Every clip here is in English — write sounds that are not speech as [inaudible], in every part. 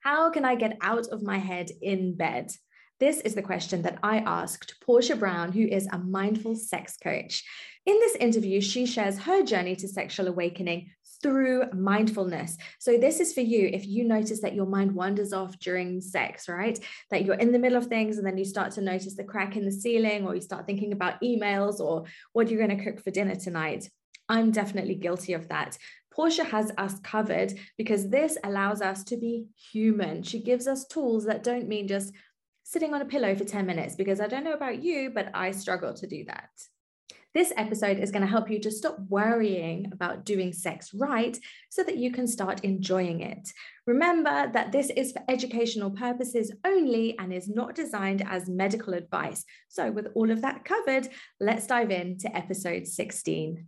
How can I get out of my head in bed? This is the question that I asked Portia Brown, who is a mindful sex coach. In this interview, she shares her journey to sexual awakening through mindfulness. So, this is for you if you notice that your mind wanders off during sex, right? That you're in the middle of things and then you start to notice the crack in the ceiling, or you start thinking about emails or what you're going to cook for dinner tonight. I'm definitely guilty of that. Portia has us covered because this allows us to be human. She gives us tools that don't mean just sitting on a pillow for 10 minutes, because I don't know about you, but I struggle to do that. This episode is going to help you to stop worrying about doing sex right so that you can start enjoying it. Remember that this is for educational purposes only and is not designed as medical advice. So, with all of that covered, let's dive into episode 16.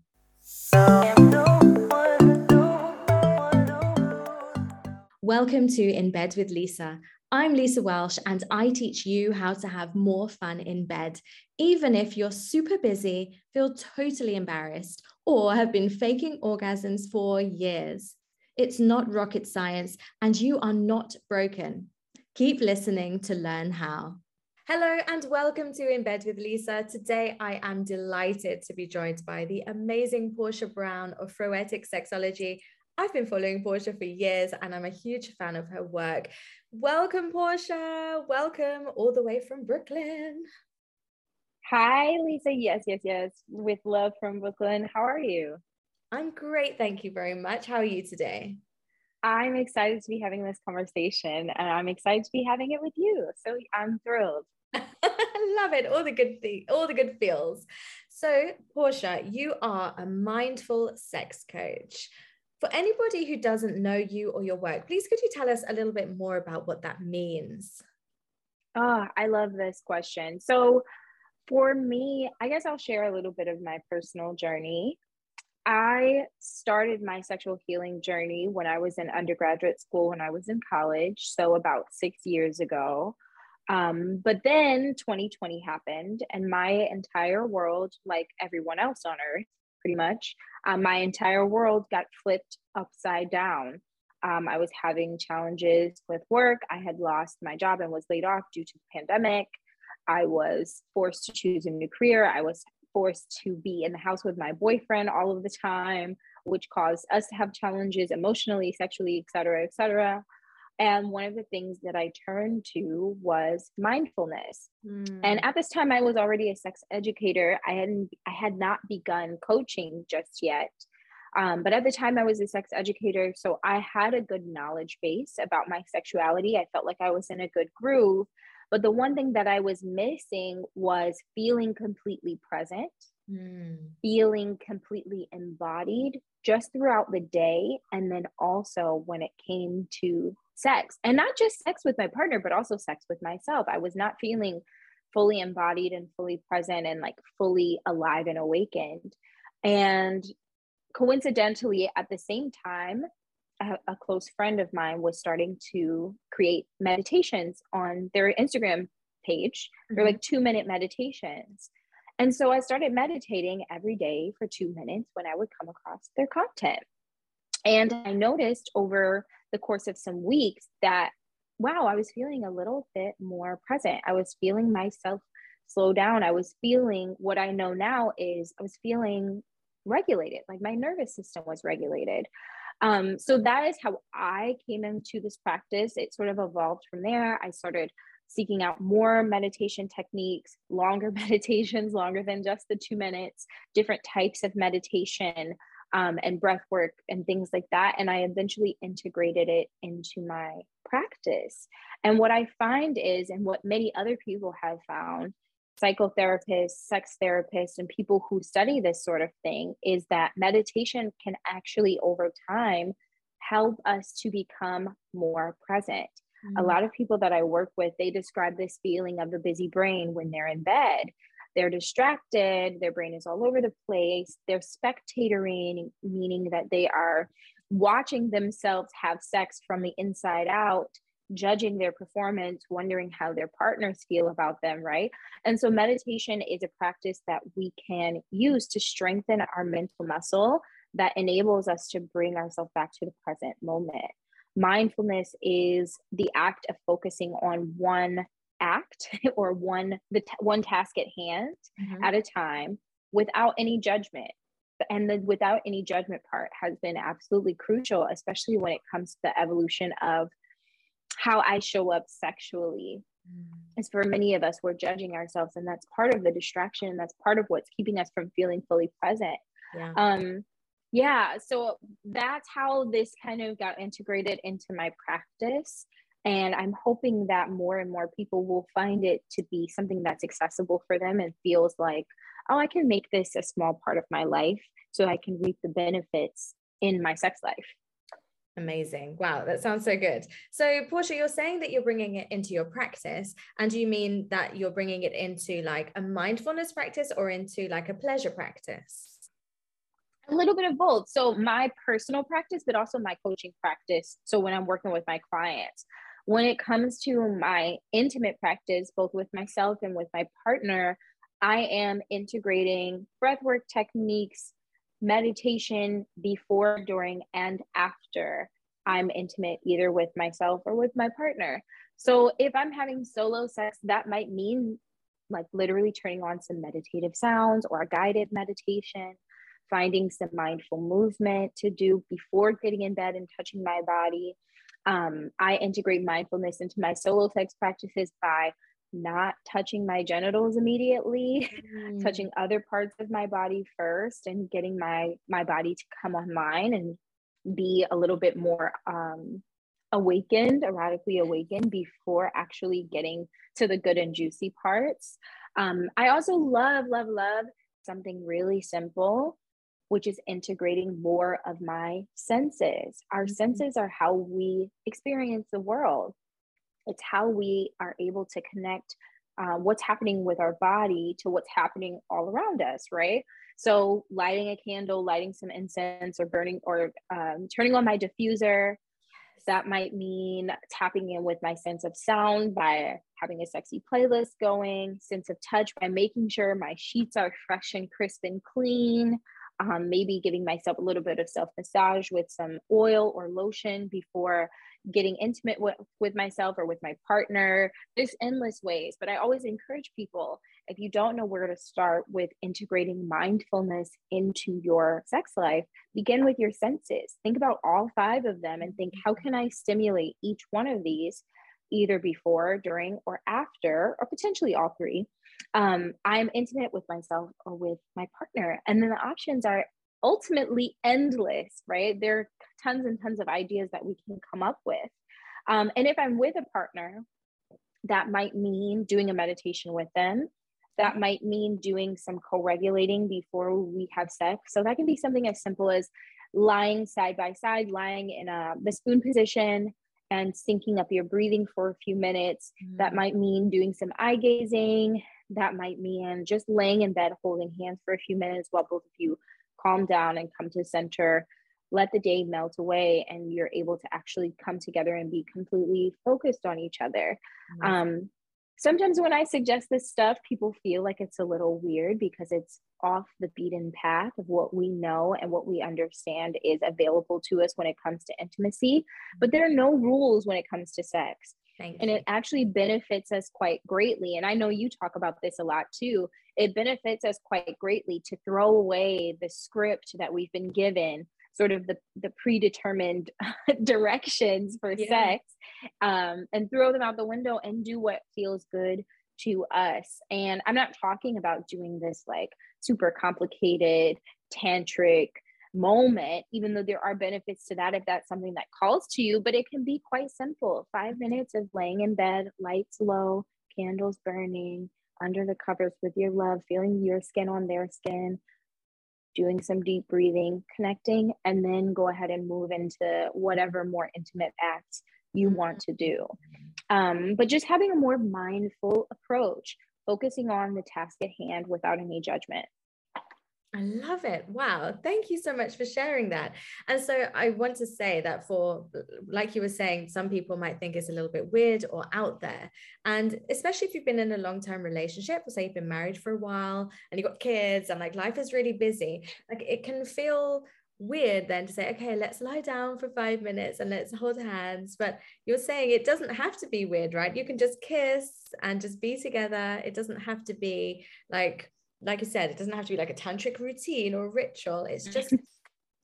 Welcome to In Bed with Lisa. I'm Lisa Welsh, and I teach you how to have more fun in bed, even if you're super busy, feel totally embarrassed, or have been faking orgasms for years. It's not rocket science, and you are not broken. Keep listening to learn how. Hello and welcome to In Bed with Lisa. Today I am delighted to be joined by the amazing Portia Brown of Froetic Sexology I've been following Portia for years and I'm a huge fan of her work. Welcome, Portia. Welcome all the way from Brooklyn. Hi, Lisa. Yes, yes, yes. With love from Brooklyn. How are you? I'm great. Thank you very much. How are you today? I'm excited to be having this conversation and I'm excited to be having it with you. So I'm thrilled. [laughs] Love it. All the good things, all the good feels. So, Portia, you are a mindful sex coach. For anybody who doesn't know you or your work, please could you tell us a little bit more about what that means? Oh, I love this question. So, for me, I guess I'll share a little bit of my personal journey. I started my sexual healing journey when I was in undergraduate school, when I was in college, so about six years ago. Um, but then 2020 happened, and my entire world, like everyone else on earth, pretty much, um, my entire world got flipped upside down. Um, I was having challenges with work. I had lost my job and was laid off due to the pandemic. I was forced to choose a new career. I was forced to be in the house with my boyfriend all of the time, which caused us to have challenges emotionally, sexually, et cetera, et cetera. And one of the things that I turned to was mindfulness. Mm. And at this time I was already a sex educator. I hadn't I had not begun coaching just yet. Um, but at the time I was a sex educator, so I had a good knowledge base about my sexuality. I felt like I was in a good groove. But the one thing that I was missing was feeling completely present, mm. feeling completely embodied just throughout the day. And then also when it came to sex and not just sex with my partner, but also sex with myself. I was not feeling fully embodied and fully present and like fully alive and awakened. And coincidentally, at the same time, a, a close friend of mine was starting to create meditations on their Instagram page. Mm-hmm. They're like two minute meditations. And so I started meditating every day for two minutes when I would come across their content. And I noticed over the course of some weeks that, wow, I was feeling a little bit more present. I was feeling myself slow down. I was feeling what I know now is I was feeling regulated, like my nervous system was regulated. Um, so that is how I came into this practice. It sort of evolved from there. I started seeking out more meditation techniques, longer [laughs] meditations, longer than just the two minutes, different types of meditation um, and breath work and things like that. And I eventually integrated it into my practice. And what I find is, and what many other people have found, psychotherapists, sex therapists, and people who study this sort of thing, is that meditation can actually, over time, help us to become more present. Mm-hmm. A lot of people that I work with, they describe this feeling of the busy brain when they're in bed they're distracted, their brain is all over the place, they're spectatoring, meaning that they are watching themselves have sex from the inside out judging their performance, wondering how their partners feel about them, right? And so, meditation is a practice that we can use to strengthen our mental muscle that enables us to bring ourselves back to the present moment. Mindfulness is the act of focusing on one act [laughs] or one the t- one task at hand mm-hmm. at a time without any judgment and the without any judgment part has been absolutely crucial especially when it comes to the evolution of how i show up sexually mm. as for many of us we're judging ourselves and that's part of the distraction that's part of what's keeping us from feeling fully present yeah. um yeah so that's how this kind of got integrated into my practice and i'm hoping that more and more people will find it to be something that's accessible for them and feels like oh i can make this a small part of my life so i can reap the benefits in my sex life Amazing. Wow, that sounds so good. So, Portia, you're saying that you're bringing it into your practice. And you mean that you're bringing it into like a mindfulness practice or into like a pleasure practice? A little bit of both. So my personal practice, but also my coaching practice. So when I'm working with my clients, when it comes to my intimate practice, both with myself and with my partner, I am integrating breathwork techniques, meditation before, during, and after I'm intimate, either with myself or with my partner. So if I'm having solo sex, that might mean like literally turning on some meditative sounds or a guided meditation finding some mindful movement to do before getting in bed and touching my body. Um, I integrate mindfulness into my solo sex practices by not touching my genitals immediately, [laughs] mm. touching other parts of my body first, and getting my my body to come online and be a little bit more um, awakened, erotically awakened before actually getting to the good and juicy parts. Um, I also love, love, love something really simple which is integrating more of my senses. Our mm-hmm. senses are how we experience the world, it's how we are able to connect uh, what's happening with our body to what's happening all around us, right? So, lighting a candle, lighting some incense, or burning or um, turning on my diffuser. That might mean tapping in with my sense of sound by having a sexy playlist going, sense of touch by making sure my sheets are fresh and crisp and clean um, maybe giving myself a little bit of self massage with some oil or lotion before getting intimate with, with myself or with my partner. There's endless ways, but I always encourage people if you don't know where to start with integrating mindfulness into your sex life, begin with your senses. Think about all five of them and think, how can I stimulate each one of these? Either before, during, or after, or potentially all three, um, I'm intimate with myself or with my partner. And then the options are ultimately endless, right? There are tons and tons of ideas that we can come up with. Um, and if I'm with a partner, that might mean doing a meditation with them. That might mean doing some co regulating before we have sex. So that can be something as simple as lying side by side, lying in a, the spoon position and syncing up your breathing for a few minutes. Mm-hmm. That might mean doing some eye gazing that might mean just laying in bed holding hands for a few minutes while both of you calm down and come to center. Let the day melt away and you're able to actually come together and be completely focused on each other. Mm-hmm. um, sometimes when i suggest this stuff people feel like it's a little weird because it's off the beaten path of what we know and what we understand is available to us when it comes to intimacy but there are no rules when it comes to sex Thank and you. it actually benefits us quite greatly. And I know you talk about this a lot too. It benefits us quite greatly to throw away the script that we've been given, sort of the, the predetermined [laughs] directions for yeah. sex, um, and throw them out the window and do what feels good to us. And I'm not talking about doing this like super complicated tantric moment, even though there are benefits to that if that's something that calls to you, but it can be quite simple. Five minutes of laying in bed, lights low, candles burning, under the covers with your love, feeling your skin on their skin, doing some deep breathing, connecting, and then go ahead and move into whatever more intimate acts you want to do. Um, but just having a more mindful approach, focusing on the task at hand without any judgment. I love it. Wow. Thank you so much for sharing that. And so I want to say that for, like you were saying, some people might think it's a little bit weird or out there. And especially if you've been in a long term relationship, say you've been married for a while and you've got kids and like life is really busy, like it can feel weird then to say, okay, let's lie down for five minutes and let's hold hands. But you're saying it doesn't have to be weird, right? You can just kiss and just be together. It doesn't have to be like, like I said, it doesn't have to be like a tantric routine or ritual. It's mm. just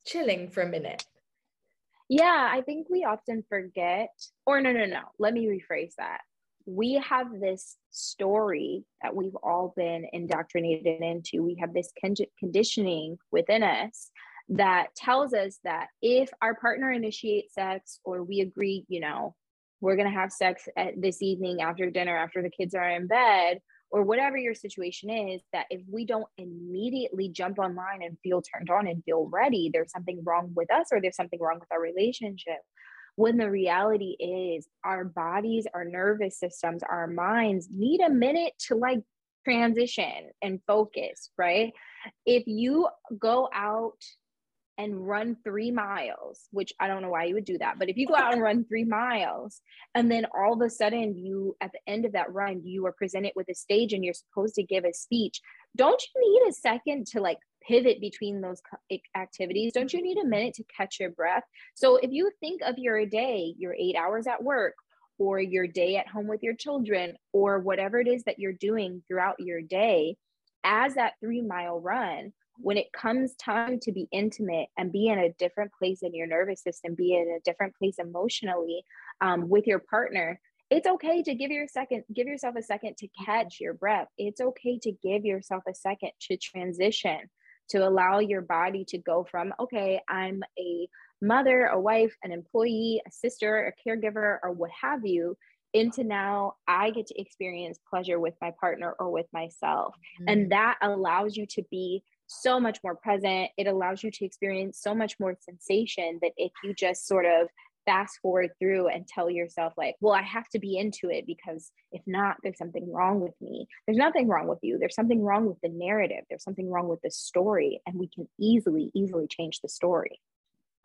chilling for a minute. Yeah, I think we often forget, or no, no, no, let me rephrase that. We have this story that we've all been indoctrinated into. We have this con- conditioning within us that tells us that if our partner initiates sex or we agree, you know, we're going to have sex at this evening after dinner, after the kids are in bed, or whatever your situation is, that if we don't immediately jump online and feel turned on and feel ready, there's something wrong with us or there's something wrong with our relationship. When the reality is, our bodies, our nervous systems, our minds need a minute to like transition and focus, right? If you go out and run three miles, which I don't know why you would do that, but if you go out and run three miles and then all of a sudden you, at the end of that run, you are presented with a stage and you're supposed to give a speech, don't you need a second to like pivot between those activities? Don't you need a minute to catch your breath? So if you think of your day, your eight hours at work, or your day at home with your children, or whatever it is that you're doing throughout your day, as that three mile run, when it comes time to be intimate and be in a different place in your nervous system, be in a different place emotionally um, with your partner, it's okay to give your second, give yourself a second to catch your breath. It's okay to give yourself a second to transition, to allow your body to go from, okay, I'm a mother, a wife, an employee, a sister, a caregiver, or what have you, into now I get to experience pleasure with my partner or with myself. Mm-hmm. And that allows you to be so much more present. It allows you to experience so much more sensation that if you just sort of fast forward through and tell yourself like well i have to be into it because if not there's something wrong with me. There's nothing wrong with you. There's something wrong with the narrative. There's something wrong with the story and we can easily easily change the story.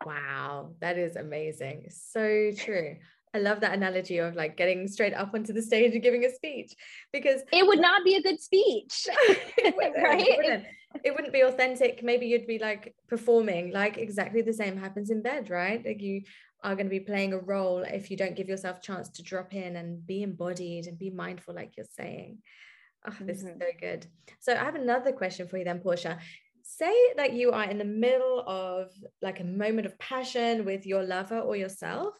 Wow. That is amazing. So true I love that analogy of like getting straight up onto the stage and giving a speech because it would not be a good speech. [laughs] it wouldn't, [laughs] right? It wouldn't. it wouldn't be authentic. Maybe you'd be like performing like exactly the same happens in bed, right? Like you are going to be playing a role if you don't give yourself a chance to drop in and be embodied and be mindful, like you're saying. Oh, this mm-hmm. is so good. So I have another question for you then, Portia say that you are in the middle of like a moment of passion with your lover or yourself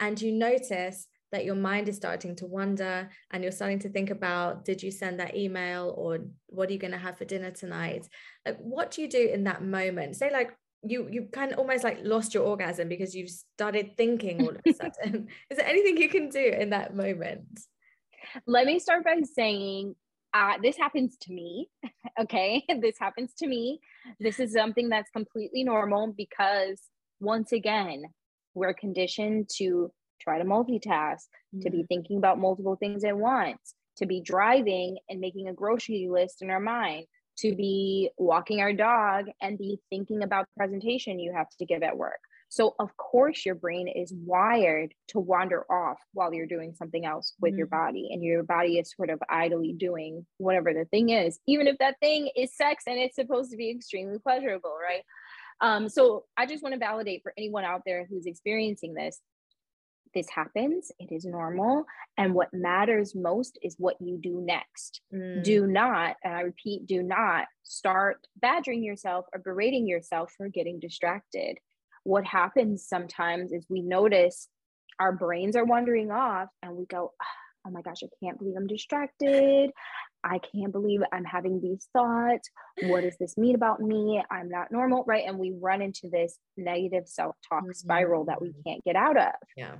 and you notice that your mind is starting to wander and you're starting to think about did you send that email or what are you going to have for dinner tonight? Like what do you do in that moment? Say like you you kind of almost like lost your orgasm because you've started thinking all of a [laughs] sudden. [laughs] Is there anything you can do in that moment? Let me start by saying uh, this happens to me. [laughs] okay. [laughs] This happens to me. This is something that's completely normal because, once again, we're conditioned to try to multitask, mm-hmm. to be mm-hmm. thinking about multiple things at once, to be driving and making a grocery list in our mind, to be walking our dog and be thinking about the presentation you have to give at work. So, of course, your brain is wired to wander off while you're doing something else with mm-hmm. your body, and your body is sort of idly doing whatever the thing is, even if that thing is sex and it's supposed to be extremely pleasurable, right? Um, so, I just want to validate for anyone out there who's experiencing this this happens, it is normal. And what matters most is what you do next. Mm. Do not, and I repeat, do not start badgering yourself or berating yourself for getting distracted what happens sometimes is we notice our brains are wandering off and we go, ah, oh my gosh, I can't believe I'm distracted. I can't believe I'm having these thoughts. What does this mean about me? I'm not normal, right? And we run into this negative self talk mm-hmm. spiral that we can't get out of. Yeah.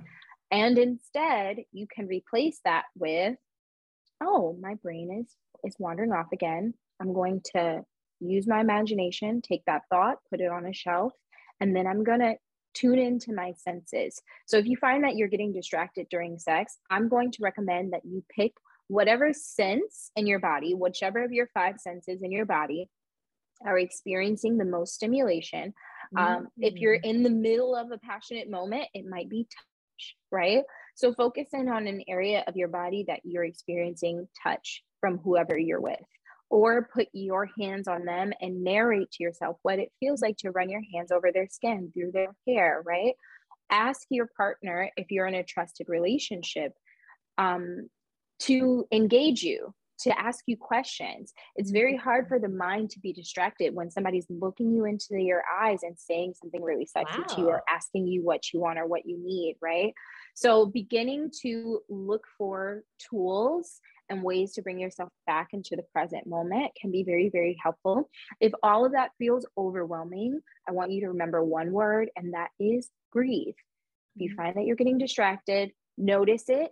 And instead, you can replace that with, oh, my brain is is wandering off again. I'm going to use my imagination, take that thought, put it on a shelf, and then I'm going to tune into my senses. So if you find that you're getting distracted during sex, I'm going to recommend that you pick whatever sense in your body, whichever of your five senses in your body are experiencing the most stimulation. Mm-hmm. Um, if you're mm. in the middle of a passionate moment, it might be touch, right? So focus in on an area of your body that you're experiencing touch from whoever you're with or put your hands on them and narrate to yourself what it feels like to run your hands over their skin through their hair, right? Ask your partner if you're in a trusted relationship um, to engage you, to ask you questions. It's very hard for the mind to be distracted when somebody's looking you into your eyes and saying something really sexy wow. to you or asking you what you want or what you need, right? So, beginning to look for tools and ways to bring yourself back into the present moment can be very, very helpful. If all of that feels overwhelming, I want you to remember one word, and that is breathe. If you mm-hmm. find that you're getting distracted, notice it,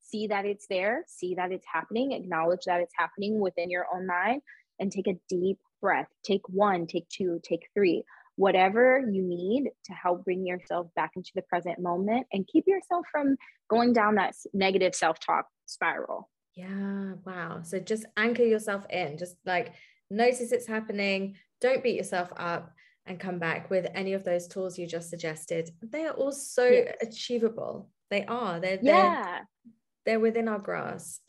see that it's there, see that it's happening, acknowledge that it's happening within your own mind, and take a deep breath. Take one, take two, take three, whatever you need to help bring yourself back into the present moment and keep yourself from going down that negative self talk spiral. Yeah, wow. So just anchor yourself in, just like notice it's happening, don't beat yourself up and come back with any of those tools you just suggested. They are all so yes. achievable. They are. They're, they're yeah. They're within our grasp.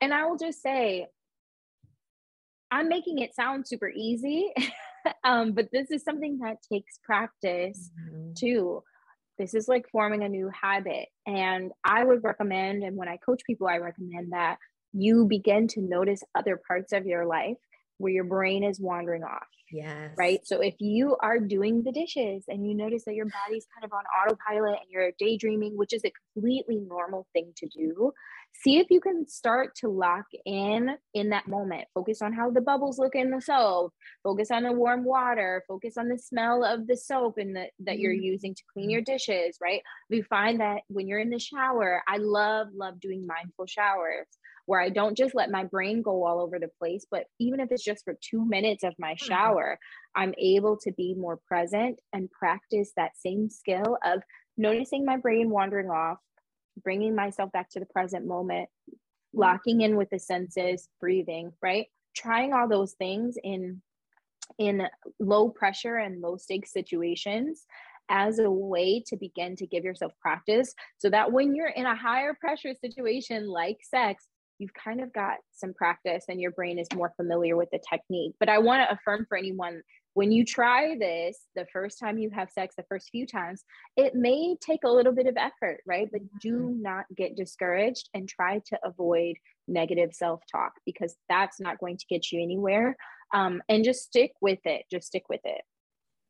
And I will just say, I'm making it sound super easy, [laughs] um, but this is something that takes practice mm-hmm. too this is like forming a new habit. And I would recommend, and when I coach people, I recommend that you begin to notice other parts of your life where your brain is wandering off. Yes. Right. So if you are doing the dishes and you notice that your body's kind of on autopilot and you're daydreaming, which is a completely normal thing to do, see if you can start to lock in in that moment. Focus on how the bubbles look in the soap, focus on the warm water, focus on the smell of the soap and the, that you're mm-hmm. using to clean your dishes, right? We find that when you're in the shower, I love, love doing mindful showers where I don't just let my brain go all over the place, but even if it's just for two minutes of my mm-hmm. shower, I'm able to be more present and practice that same skill of noticing my brain wandering off, bringing myself back to the present moment, mm-hmm. locking in with the senses, breathing, right? Trying all those things in in low pressure and low stakes situations as a way to begin to give yourself practice so that when you're in a higher pressure situation like sex you've kind of got some practice and your brain is more familiar with the technique. But I want to affirm for anyone when you try this the first time you have sex, the first few times, it may take a little bit of effort, right? But do mm-hmm. not get discouraged and try to avoid negative self talk because that's not going to get you anywhere. Um, and just stick with it. Just stick with it.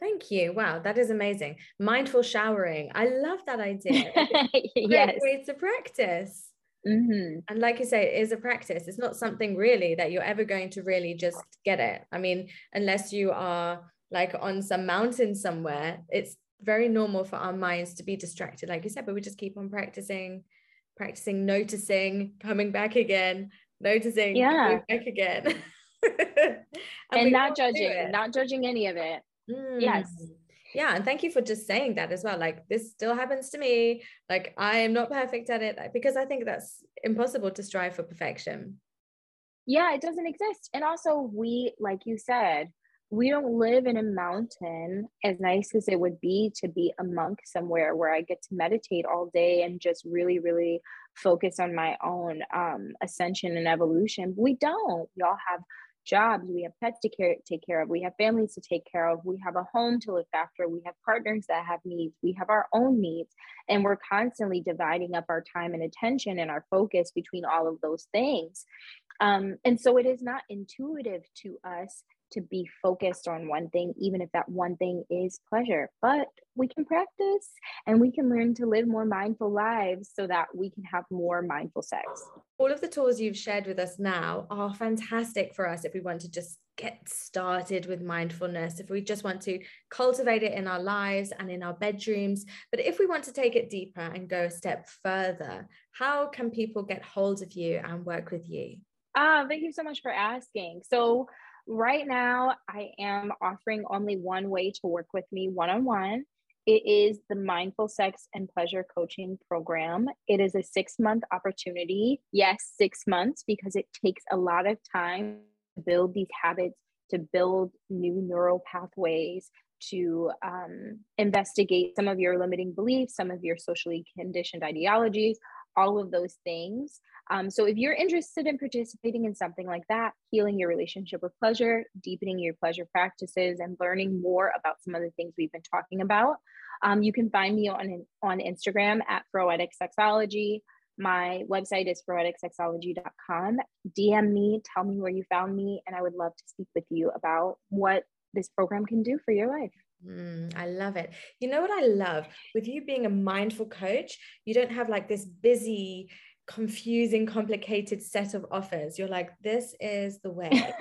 Thank you. Wow, that is amazing. Mindful showering. I love that idea. [laughs] yes. Great way to practice. Mm-hmm. And like you say, it is a practice. It's not something really that you're ever going to really just get it. I mean, unless you are like on some mountain somewhere, it's very normal for our minds to be distracted, like you said, but we just keep on practicing, practicing, noticing, coming back again, noticing, yeah, back again. [laughs] and, and not judging, not judging any of it. Mm. Yes yeah and thank you for just saying that as well like this still happens to me like i am not perfect at it because i think that's impossible to strive for perfection. Yeah it doesn't exist and also we like you said we don't live in a mountain as nice as it would be to be a monk somewhere where i get to meditate all day and just really really focus on my own um, ascension and evolution we don't we all have jobs, we have pets to care, take care of, we have families to take care of, we have a home to look after, we have partners that have needs, we have our own needs, and we're constantly dividing up our time and attention and our focus between all of those things. Um, and so it is not intuitive to us to be focused on one thing, even if that one thing is pleasure. But we can practice and we can learn to live more mindful lives so that we can have more mindful sex. All of the tools you've shared with us now are fantastic for us if we want to just get started with mindfulness, if we just want to cultivate it in our lives and in our bedrooms. But if we want to take it deeper and go a step further, how can people get hold of you and work with you? Ah, thank you so much for asking. So, right now, I am offering only one way to work with me one on one. It is the Mindful Sex and Pleasure Coaching Program. It is a six month opportunity. Yes, six months, because it takes a lot of time to build these habits, to build new neural pathways, to um, investigate some of your limiting beliefs, some of your socially conditioned ideologies, all of those things. Um, so if you're interested in participating in something like that, healing your relationship with pleasure, deepening your pleasure practices, and learning more about some of the things we've been talking about, um, you can find me on on Instagram at Froetic Sexology. My website is froeticsexology.com. DM me, tell me where you found me, and I would love to speak with you about what this program can do for your life. Mm, I love it. You know what I love with you being a mindful coach, you don't have like this busy, confusing, complicated set of offers. You're like, this is the way. [laughs]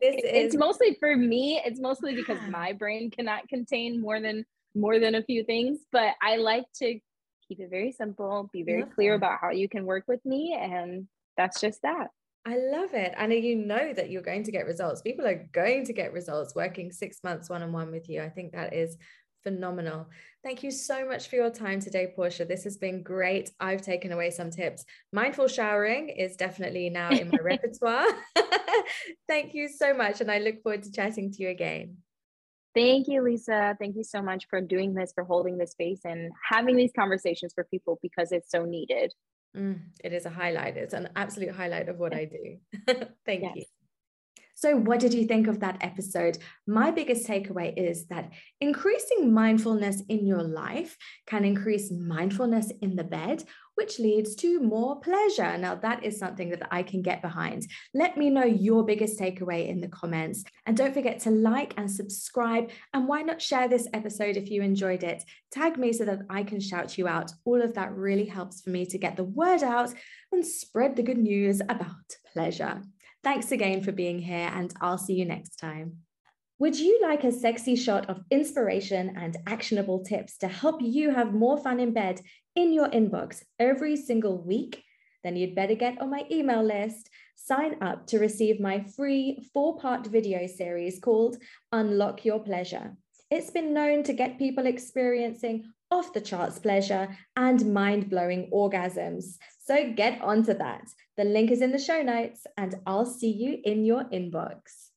this is it's mostly for me, it's mostly because my brain cannot contain more than more than a few things, but I like to keep it very simple, be very clear about how you can work with me. And that's just that. I love it. And you know that you're going to get results. People are going to get results working six months one on one with you. I think that is phenomenal. Thank you so much for your time today, Portia. This has been great. I've taken away some tips. Mindful showering is definitely now in my [laughs] repertoire. [laughs] Thank you so much. And I look forward to chatting to you again. Thank you, Lisa. Thank you so much for doing this, for holding this space and having these conversations for people because it's so needed. Mm, it is a highlight. It's an absolute highlight of what I do. [laughs] Thank yes. you. So, what did you think of that episode? My biggest takeaway is that increasing mindfulness in your life can increase mindfulness in the bed, which leads to more pleasure. Now, that is something that I can get behind. Let me know your biggest takeaway in the comments. And don't forget to like and subscribe. And why not share this episode if you enjoyed it? Tag me so that I can shout you out. All of that really helps for me to get the word out and spread the good news about pleasure. Thanks again for being here, and I'll see you next time. Would you like a sexy shot of inspiration and actionable tips to help you have more fun in bed in your inbox every single week? Then you'd better get on my email list. Sign up to receive my free four part video series called Unlock Your Pleasure. It's been known to get people experiencing off the charts pleasure and mind blowing orgasms. So get onto that. The link is in the show notes, and I'll see you in your inbox.